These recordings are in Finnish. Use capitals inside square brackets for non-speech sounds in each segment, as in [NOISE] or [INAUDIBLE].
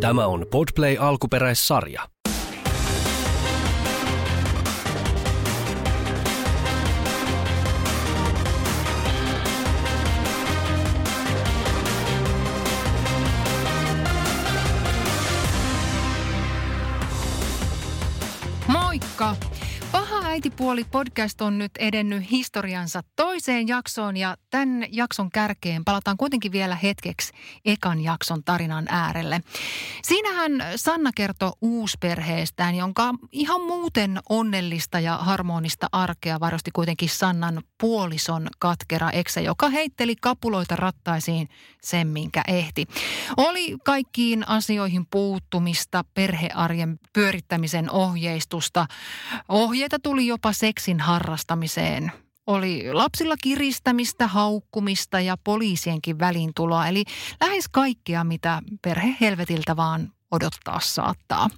Tämä on Podplay alkuperäissarja. Moikka! Äitipuoli podcast on nyt edennyt historiansa toiseen jaksoon ja tämän jakson kärkeen palataan kuitenkin vielä hetkeksi ekan jakson tarinan äärelle. Siinähän Sanna kertoi uusperheestään, jonka ihan muuten onnellista ja harmonista arkea varosti kuitenkin Sannan puolison katkera eksä, joka heitteli kapuloita rattaisiin sen, minkä ehti. Oli kaikkiin asioihin puuttumista, perhearjen pyörittämisen ohjeistusta. Ohjeita tuli jopa seksin harrastamiseen. Oli lapsilla kiristämistä, haukkumista ja poliisienkin väliintuloa, eli lähes kaikkea, mitä perhe helvetiltä vaan odottaa saattaa.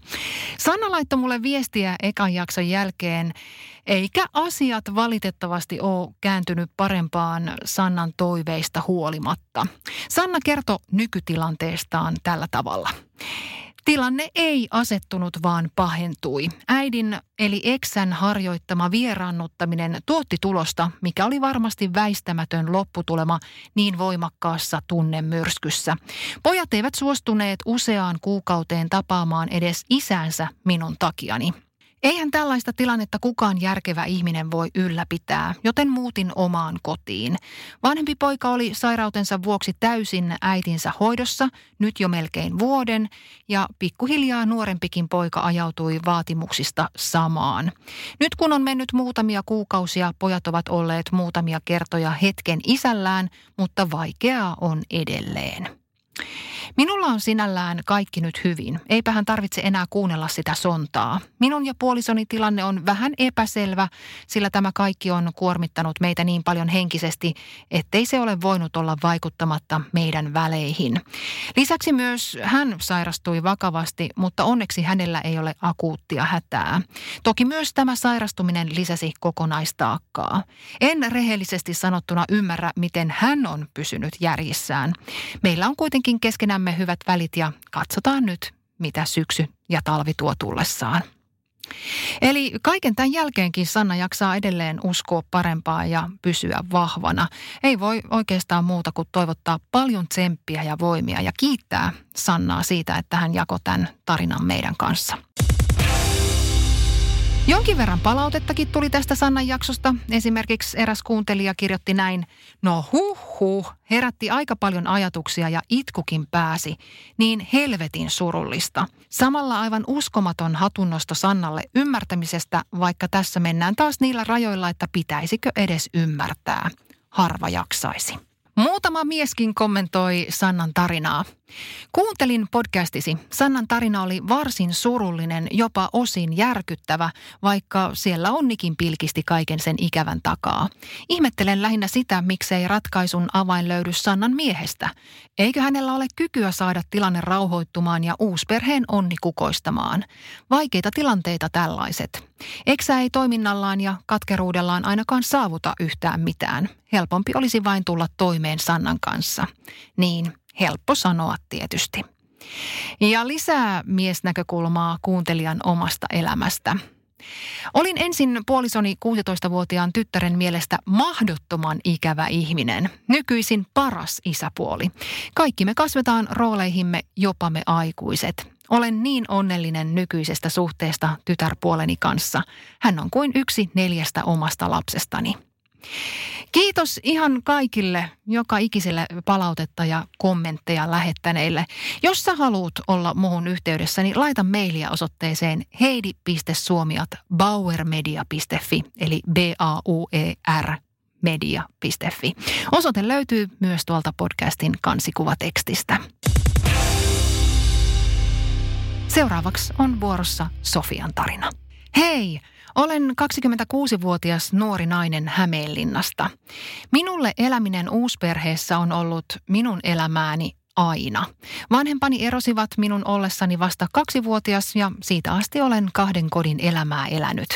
Sanna laittoi mulle viestiä ekan jakson jälkeen, eikä asiat valitettavasti ole kääntynyt parempaan Sannan toiveista huolimatta. Sanna kertoi nykytilanteestaan tällä tavalla. Tilanne ei asettunut, vaan pahentui. Äidin eli eksän harjoittama vieraannuttaminen tuotti tulosta, mikä oli varmasti väistämätön lopputulema niin voimakkaassa tunnemyrskyssä. Pojat eivät suostuneet useaan kuukauteen tapaamaan edes isänsä minun takiani. Eihän tällaista tilannetta kukaan järkevä ihminen voi ylläpitää, joten muutin omaan kotiin. Vanhempi poika oli sairautensa vuoksi täysin äitinsä hoidossa, nyt jo melkein vuoden, ja pikkuhiljaa nuorempikin poika ajautui vaatimuksista samaan. Nyt kun on mennyt muutamia kuukausia, pojat ovat olleet muutamia kertoja hetken isällään, mutta vaikeaa on edelleen. Minulla on sinällään kaikki nyt hyvin. Eipä hän tarvitse enää kuunnella sitä sontaa. Minun ja puolisoni tilanne on vähän epäselvä, sillä tämä kaikki on kuormittanut meitä niin paljon henkisesti, ettei se ole voinut olla vaikuttamatta meidän väleihin. Lisäksi myös hän sairastui vakavasti, mutta onneksi hänellä ei ole akuuttia hätää. Toki myös tämä sairastuminen lisäsi kokonaistaakkaa. En rehellisesti sanottuna ymmärrä, miten hän on pysynyt järjissään. Meillä on kuitenkin keskenään pidämme hyvät välit ja katsotaan nyt, mitä syksy ja talvi tuo tullessaan. Eli kaiken tämän jälkeenkin Sanna jaksaa edelleen uskoa parempaa ja pysyä vahvana. Ei voi oikeastaan muuta kuin toivottaa paljon tsemppiä ja voimia ja kiittää Sannaa siitä, että hän jakoi tämän tarinan meidän kanssa. Jonkin verran palautettakin tuli tästä Sannan jaksosta. Esimerkiksi eräs kuuntelija kirjoitti näin, no huh huh, herätti aika paljon ajatuksia ja itkukin pääsi. Niin helvetin surullista. Samalla aivan uskomaton hatunnosto Sannalle ymmärtämisestä, vaikka tässä mennään taas niillä rajoilla, että pitäisikö edes ymmärtää. Harva jaksaisi. Muutama mieskin kommentoi Sannan tarinaa. Kuuntelin podcastisi. Sannan tarina oli varsin surullinen, jopa osin järkyttävä, vaikka siellä onnikin pilkisti kaiken sen ikävän takaa. Ihmettelen lähinnä sitä, miksei ratkaisun avain löydy Sannan miehestä. Eikö hänellä ole kykyä saada tilanne rauhoittumaan ja uusperheen onni kukoistamaan? Vaikeita tilanteita tällaiset. Eksä ei toiminnallaan ja katkeruudellaan ainakaan saavuta yhtään mitään. Helpompi olisi vain tulla toimeen Sannan kanssa. Niin, Helppo sanoa tietysti. Ja lisää miesnäkökulmaa kuuntelijan omasta elämästä. Olin ensin puolisoni 16-vuotiaan tyttären mielestä mahdottoman ikävä ihminen. Nykyisin paras isäpuoli. Kaikki me kasvetaan rooleihimme, jopa me aikuiset. Olen niin onnellinen nykyisestä suhteesta tytärpuoleni kanssa. Hän on kuin yksi neljästä omasta lapsestani. Kiitos ihan kaikille, joka ikiselle palautetta ja kommentteja lähettäneille. Jos sä haluat olla muuhun yhteydessä, niin laita mailia osoitteeseen heidi.suomiat bauermedia.fi eli B-A-U-E-R media.fi. Osoite löytyy myös tuolta podcastin kansikuvatekstistä. Seuraavaksi on vuorossa Sofian tarina. Hei! Olen 26-vuotias nuori nainen Hämeenlinnasta. Minulle eläminen uusperheessä on ollut minun elämääni aina. Vanhempani erosivat minun ollessani vasta kaksivuotias ja siitä asti olen kahden kodin elämää elänyt.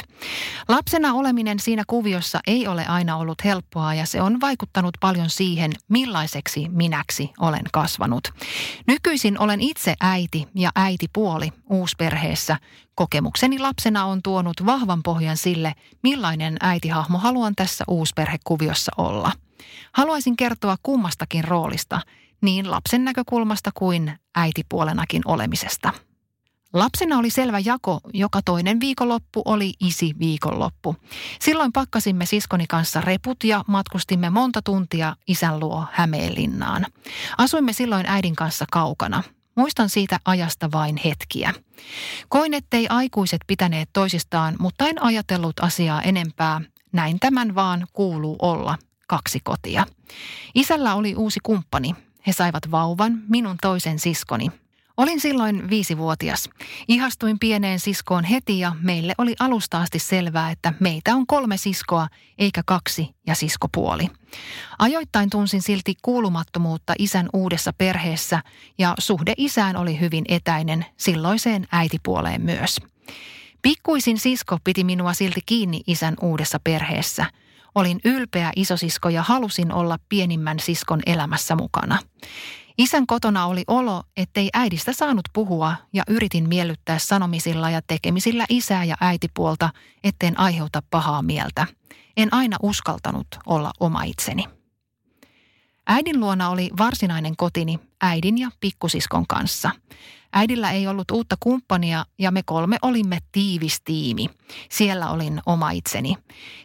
Lapsena oleminen siinä kuviossa ei ole aina ollut helppoa ja se on vaikuttanut paljon siihen, millaiseksi minäksi olen kasvanut. Nykyisin olen itse äiti ja äitipuoli uusperheessä. Kokemukseni lapsena on tuonut vahvan pohjan sille, millainen äitihahmo haluan tässä uusperhekuviossa olla. Haluaisin kertoa kummastakin roolista – niin lapsen näkökulmasta kuin äitipuolenakin olemisesta. Lapsena oli selvä jako, joka toinen viikonloppu oli isi viikonloppu. Silloin pakkasimme siskoni kanssa reput ja matkustimme monta tuntia isän luo Hämeenlinnaan. Asuimme silloin äidin kanssa kaukana. Muistan siitä ajasta vain hetkiä. Koin, ettei aikuiset pitäneet toisistaan, mutta en ajatellut asiaa enempää. Näin tämän vaan kuuluu olla, kaksi kotia. Isällä oli uusi kumppani, he saivat vauvan, minun toisen siskoni. Olin silloin viisivuotias. Ihastuin pieneen siskoon heti ja meille oli alusta asti selvää, että meitä on kolme siskoa eikä kaksi ja siskopuoli. Ajoittain tunsin silti kuulumattomuutta isän uudessa perheessä ja suhde isään oli hyvin etäinen, silloiseen äitipuoleen myös. Pikkuisin sisko piti minua silti kiinni isän uudessa perheessä – Olin ylpeä isosisko ja halusin olla pienimmän siskon elämässä mukana. Isän kotona oli olo, ettei äidistä saanut puhua ja yritin miellyttää sanomisilla ja tekemisillä isää ja äitipuolta, etten aiheuta pahaa mieltä. En aina uskaltanut olla oma itseni. Äidin luona oli varsinainen kotini äidin ja pikkusiskon kanssa. Äidillä ei ollut uutta kumppania ja me kolme olimme tiivis tiimi. Siellä olin oma itseni.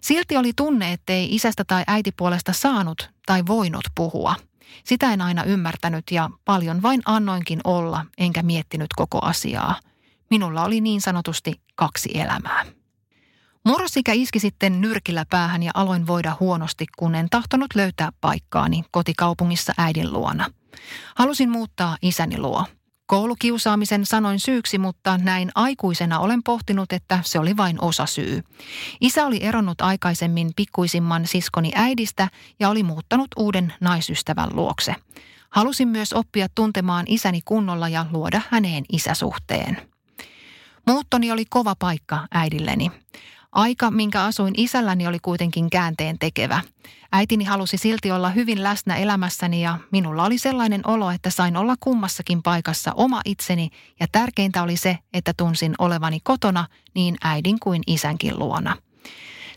Silti oli tunne, ettei isästä tai äitipuolesta saanut tai voinut puhua. Sitä en aina ymmärtänyt ja paljon vain annoinkin olla, enkä miettinyt koko asiaa. Minulla oli niin sanotusti kaksi elämää. Murrosikä iski sitten nyrkillä päähän ja aloin voida huonosti, kun en tahtonut löytää paikkaani kotikaupungissa äidin luona. Halusin muuttaa isäni luo. Koulukiusaamisen sanoin syyksi, mutta näin aikuisena olen pohtinut, että se oli vain osa syy. Isä oli eronnut aikaisemmin pikkuisimman siskoni äidistä ja oli muuttanut uuden naisystävän luokse. Halusin myös oppia tuntemaan isäni kunnolla ja luoda häneen isäsuhteen. Muuttoni oli kova paikka äidilleni. Aika, minkä asuin isälläni, oli kuitenkin käänteen tekevä. Äitini halusi silti olla hyvin läsnä elämässäni ja minulla oli sellainen olo, että sain olla kummassakin paikassa oma itseni ja tärkeintä oli se, että tunsin olevani kotona niin äidin kuin isänkin luona.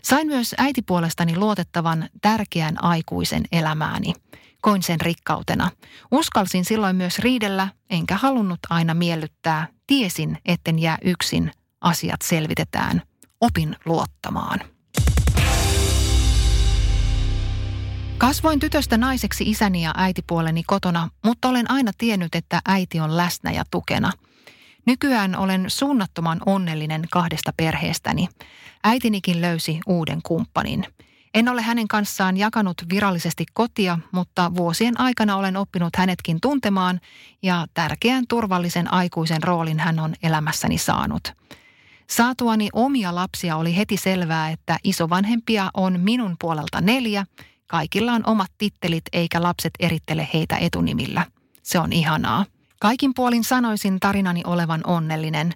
Sain myös äitipuolestani luotettavan, tärkeän aikuisen elämääni. Koin sen rikkautena. Uskalsin silloin myös riidellä, enkä halunnut aina miellyttää. Tiesin, etten jää yksin. Asiat selvitetään opin luottamaan. Kasvoin tytöstä naiseksi isäni ja äitipuoleni kotona, mutta olen aina tiennyt, että äiti on läsnä ja tukena. Nykyään olen suunnattoman onnellinen kahdesta perheestäni. Äitinikin löysi uuden kumppanin. En ole hänen kanssaan jakanut virallisesti kotia, mutta vuosien aikana olen oppinut hänetkin tuntemaan ja tärkeän turvallisen aikuisen roolin hän on elämässäni saanut – Saatuani omia lapsia oli heti selvää, että isovanhempia on minun puolelta neljä. Kaikilla on omat tittelit eikä lapset erittele heitä etunimillä. Se on ihanaa. Kaikin puolin sanoisin tarinani olevan onnellinen.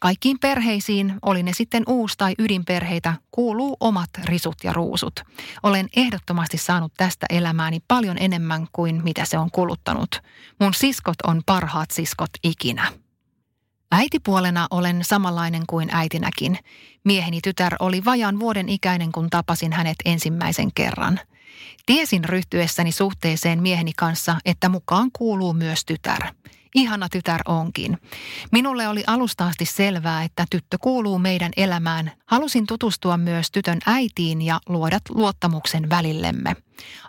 Kaikkiin perheisiin, oli ne sitten uus- tai ydinperheitä, kuuluu omat risut ja ruusut. Olen ehdottomasti saanut tästä elämääni paljon enemmän kuin mitä se on kuluttanut. Mun siskot on parhaat siskot ikinä. Äitipuolena olen samanlainen kuin äitinäkin. Mieheni tytär oli vajaan vuoden ikäinen, kun tapasin hänet ensimmäisen kerran. Tiesin ryhtyessäni suhteeseen mieheni kanssa, että mukaan kuuluu myös tytär. Ihana tytär onkin. Minulle oli alusta asti selvää, että tyttö kuuluu meidän elämään. Halusin tutustua myös tytön äitiin ja luoda luottamuksen välillemme.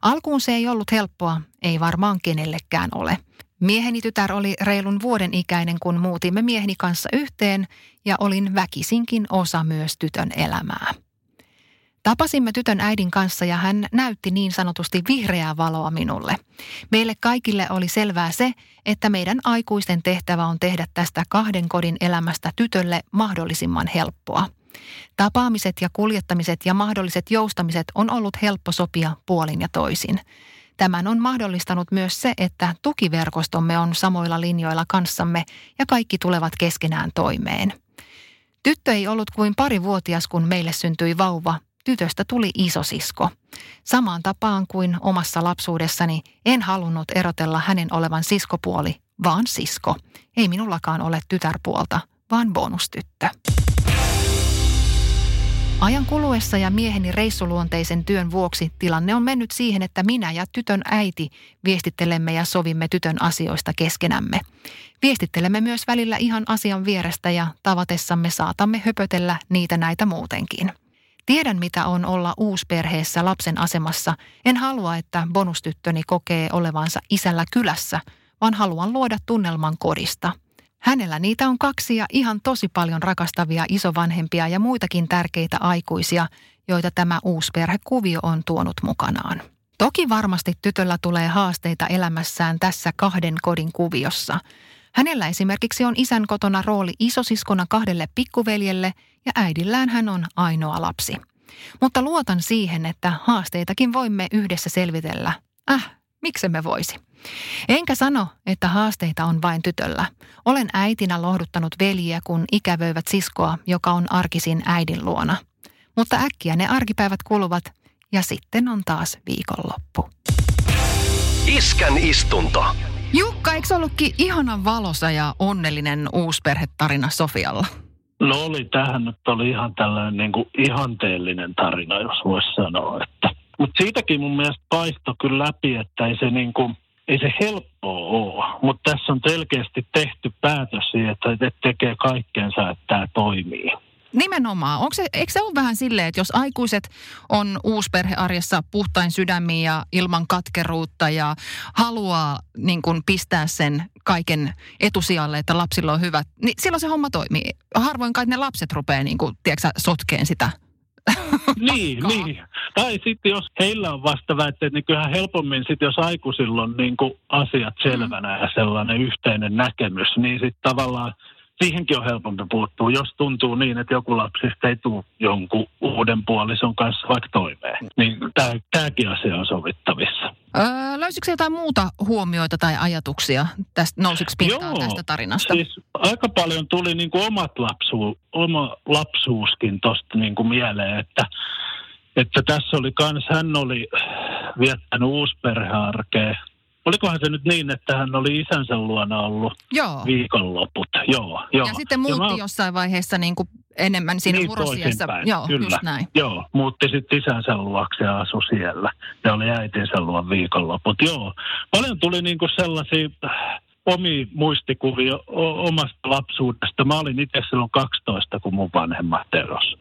Alkuun se ei ollut helppoa, ei varmaan kenellekään ole. Mieheni tytär oli reilun vuoden ikäinen, kun muutimme mieheni kanssa yhteen ja olin väkisinkin osa myös tytön elämää. Tapasimme tytön äidin kanssa ja hän näytti niin sanotusti vihreää valoa minulle. Meille kaikille oli selvää se, että meidän aikuisten tehtävä on tehdä tästä kahden kodin elämästä tytölle mahdollisimman helppoa. Tapaamiset ja kuljettamiset ja mahdolliset joustamiset on ollut helppo sopia puolin ja toisin. Tämän on mahdollistanut myös se, että tukiverkostomme on samoilla linjoilla kanssamme ja kaikki tulevat keskenään toimeen. Tyttö ei ollut kuin pari vuotias, kun meille syntyi vauva. Tytöstä tuli isosisko. Samaan tapaan kuin omassa lapsuudessani en halunnut erotella hänen olevan siskopuoli, vaan sisko. Ei minullakaan ole tytärpuolta, vaan bonustyttö. Ajan kuluessa ja mieheni reissuluonteisen työn vuoksi tilanne on mennyt siihen, että minä ja tytön äiti viestittelemme ja sovimme tytön asioista keskenämme. Viestittelemme myös välillä ihan asian vierestä ja tavatessamme saatamme höpötellä niitä näitä muutenkin. Tiedän, mitä on olla uusperheessä lapsen asemassa. En halua, että bonustyttöni kokee olevansa isällä kylässä, vaan haluan luoda tunnelman kodista – Hänellä niitä on kaksi ja ihan tosi paljon rakastavia isovanhempia ja muitakin tärkeitä aikuisia, joita tämä uusperhekuvio on tuonut mukanaan. Toki varmasti tytöllä tulee haasteita elämässään tässä kahden kodin kuviossa. Hänellä esimerkiksi on isän kotona rooli isosiskona kahdelle pikkuveljelle ja äidillään hän on ainoa lapsi. Mutta luotan siihen, että haasteitakin voimme yhdessä selvitellä. Äh, miksemme voisi? Enkä sano, että haasteita on vain tytöllä. Olen äitinä lohduttanut veljiä, kun ikävöivät siskoa, joka on arkisin äidin luona. Mutta äkkiä ne arkipäivät kuluvat ja sitten on taas viikonloppu. Iskän istunto. Jukka, eikö ollutkin ihanan valosa ja onnellinen uusperhetarina Sofialla? No oli, tähän nyt oli ihan tällainen niin kuin ihanteellinen tarina, jos voisi sanoa. Että. Mutta siitäkin mun mielestä paisto kyllä läpi, että ei se niin kuin, ei se helppoa ole, mutta tässä on selkeästi tehty päätös siihen, että tekee kaikkeensa, että tämä toimii. Nimenomaan. Onko se, eikö se ole vähän silleen, että jos aikuiset on uusperhearjessa puhtain sydämiin ja ilman katkeruutta ja haluaa niin kuin pistää sen kaiken etusijalle, että lapsilla on hyvät, niin silloin se homma toimii. Harvoin kai ne lapset rupeaa niin kuin, tiedätkö, sotkeen sitä niin, niin. Tai sitten jos heillä on vastaväitteet, niin kyllähän helpommin sitten jos aikuisilla on niin kuin asiat selvänä mm. ja sellainen yhteinen näkemys, niin sitten tavallaan siihenkin on helpompi puuttua, jos tuntuu niin, että joku lapsista ei tule jonkun uuden puolison kanssa vaikka toimeen. Niin tämäkin asia on sovittavissa. Öö, löysikö jotain muuta huomioita tai ajatuksia tästä, nousiko pintaan Joo, tästä tarinasta? siis aika paljon tuli niin kuin omat lapsu, oma lapsuuskin tuosta niin kuin mieleen, että, että tässä oli kans, hän oli viettänyt uusperhearkea olikohan se nyt niin, että hän oli isänsä luona ollut joo. viikonloput. Joo, joo. Ja sitten muutti ja mä... jossain vaiheessa niin kuin enemmän siinä niin, murrosiassa. Joo, kyllä. just näin. Joo, muutti sitten isänsä luokse ja asui siellä. Ja oli äitinsä luon viikonloput. Joo, paljon tuli niin kuin sellaisia omi muistikuvia omasta lapsuudesta. Mä olin itse silloin 12, kun mun vanhemmat eros.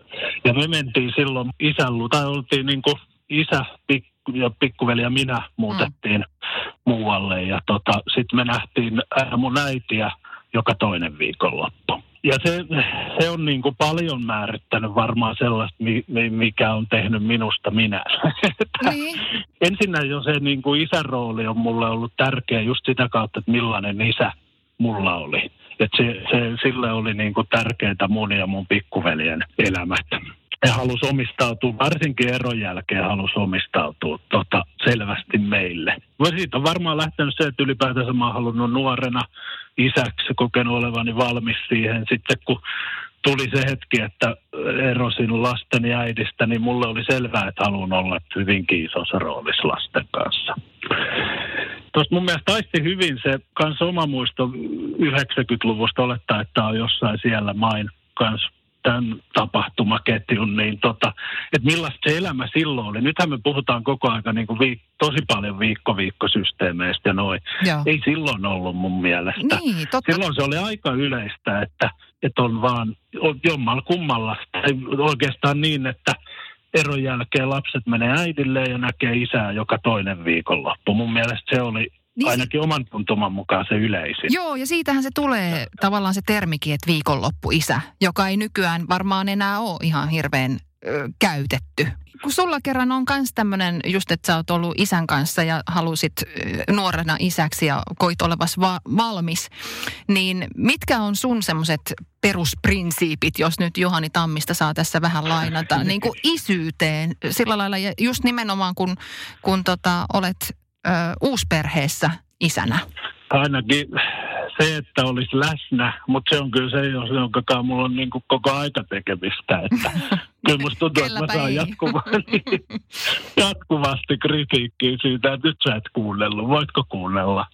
Ja me mentiin silloin isän luo, tai oltiin niin kuin isä, pik, ja pikkuveli ja minä muutettiin mm. muualle. Ja tota, sitten me nähtiin mun äitiä joka toinen viikonloppu. Ja se, se on niin kuin paljon määrittänyt varmaan sellaista, mikä on tehnyt minusta minä. Niin. Ensinnä jo se niin kuin isän rooli on mulle ollut tärkeä just sitä kautta, että millainen isä mulla oli. Että se, se, sille oli niin kuin tärkeää mun ja mun pikkuveljen elämät he halusi omistautua, varsinkin eron jälkeen halusi omistautua tota, selvästi meille. No siitä on varmaan lähtenyt se, että ylipäätänsä mä oon halunnut nuorena isäksi kokenut olevani valmis siihen. Sitten kun tuli se hetki, että erosin lasteni äidistä, niin mulle oli selvää, että haluan olla hyvinkin isossa roolissa lasten kanssa. Tuosta mun mielestä taisti hyvin se kans oma muisto 90-luvusta olettaa, että on jossain siellä main kanssa tämän tapahtumaketjun, niin tota, että millaista se elämä silloin oli. Nythän me puhutaan koko ajan niin kuin viik- tosi paljon viikko-viikkosysteemeistä ja noin. Ei silloin ollut mun mielestä. Niin, totta. Silloin se oli aika yleistä, että, että on vaan jommalla kummalla. Oikeastaan niin, että eron jälkeen lapset menee äidille ja näkee isää joka toinen viikonloppu. Mun mielestä se oli niin, Ainakin oman tuntuman mukaan se yleisin. Joo, ja siitähän se tulee tavallaan se termikin, että viikonloppuisä, joka ei nykyään varmaan enää ole ihan hirveän ö, käytetty. Kun sulla kerran on myös tämmöinen, just että sä oot ollut isän kanssa ja halusit nuorena isäksi ja koit olevas va- valmis, niin mitkä on sun semmoiset perusprinsiipit, jos nyt Juhani Tammista saa tässä vähän lainata, [LAUGHS] niin kuin isyyteen sillä lailla, ja just nimenomaan kun, kun tota, olet ö, uusperheessä isänä? Ainakin se, että olisi läsnä, mutta se on kyllä se, jonka kanssa mulla on niin kuin koko aika tekemistä. Että [LAUGHS] kyllä musta tuntuu, että mä saan jatkuvasti, [LAUGHS] jatkuvasti kritiikkiä siitä, että nyt sä et kuunnellut, voitko kuunnella.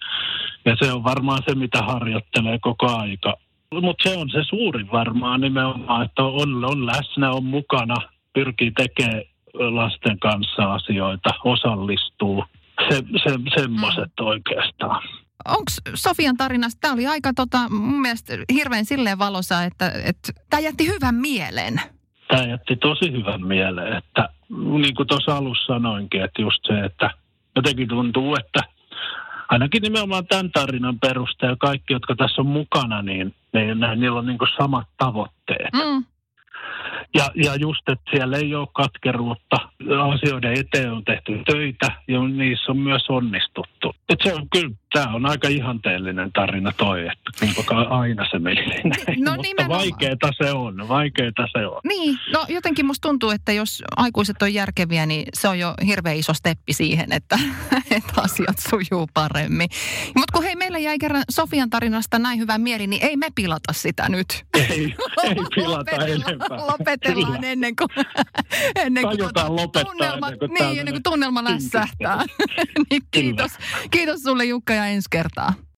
Ja se on varmaan se, mitä harjoittelee koko aika. Mutta se on se suurin varmaan nimenomaan, että on, on läsnä, on mukana, pyrkii tekemään lasten kanssa asioita, osallistuu. Se, se, semmoiset mm. oikeastaan onko Sofian tarinasta, tämä oli aika tota, mun mielestä hirveän silleen valossa, että, että tämä jätti hyvän mielen. Tämä jätti tosi hyvän mieleen, että niin kuin tuossa alussa sanoinkin, että just se, että jotenkin tuntuu, että ainakin nimenomaan tämän tarinan perusteella kaikki, jotka tässä on mukana, niin ne, ne, niillä on niin kuin samat tavoitteet. Mm. Ja, ja just, että siellä ei ole katkeruutta, asioiden eteen on tehty töitä ja niissä on myös onnistuttu. Et se on kyllä, tämä on aika ihanteellinen tarina toi, että kuinka aina se meni näin. No, Mutta vaikeeta se on, vaikeeta se on. Niin, no jotenkin musta tuntuu, että jos aikuiset on järkeviä, niin se on jo hirveän iso steppi siihen, että, [LAUGHS] että asiat sujuu paremmin. Mutta kun hei, meillä jäi kerran Sofian tarinasta näin hyvä mieli, niin ei me pilata sitä nyt. Ei, ei pilata enempää. Lopetellaan ennen kuin, [LAUGHS] ennen kuin tuota, tunnelma, ennen kuin, niin, ennen kuin tunnelma lässähtää. [LAUGHS] niin, kiitos, kiitos sulle Jukka ja ensi kertaa.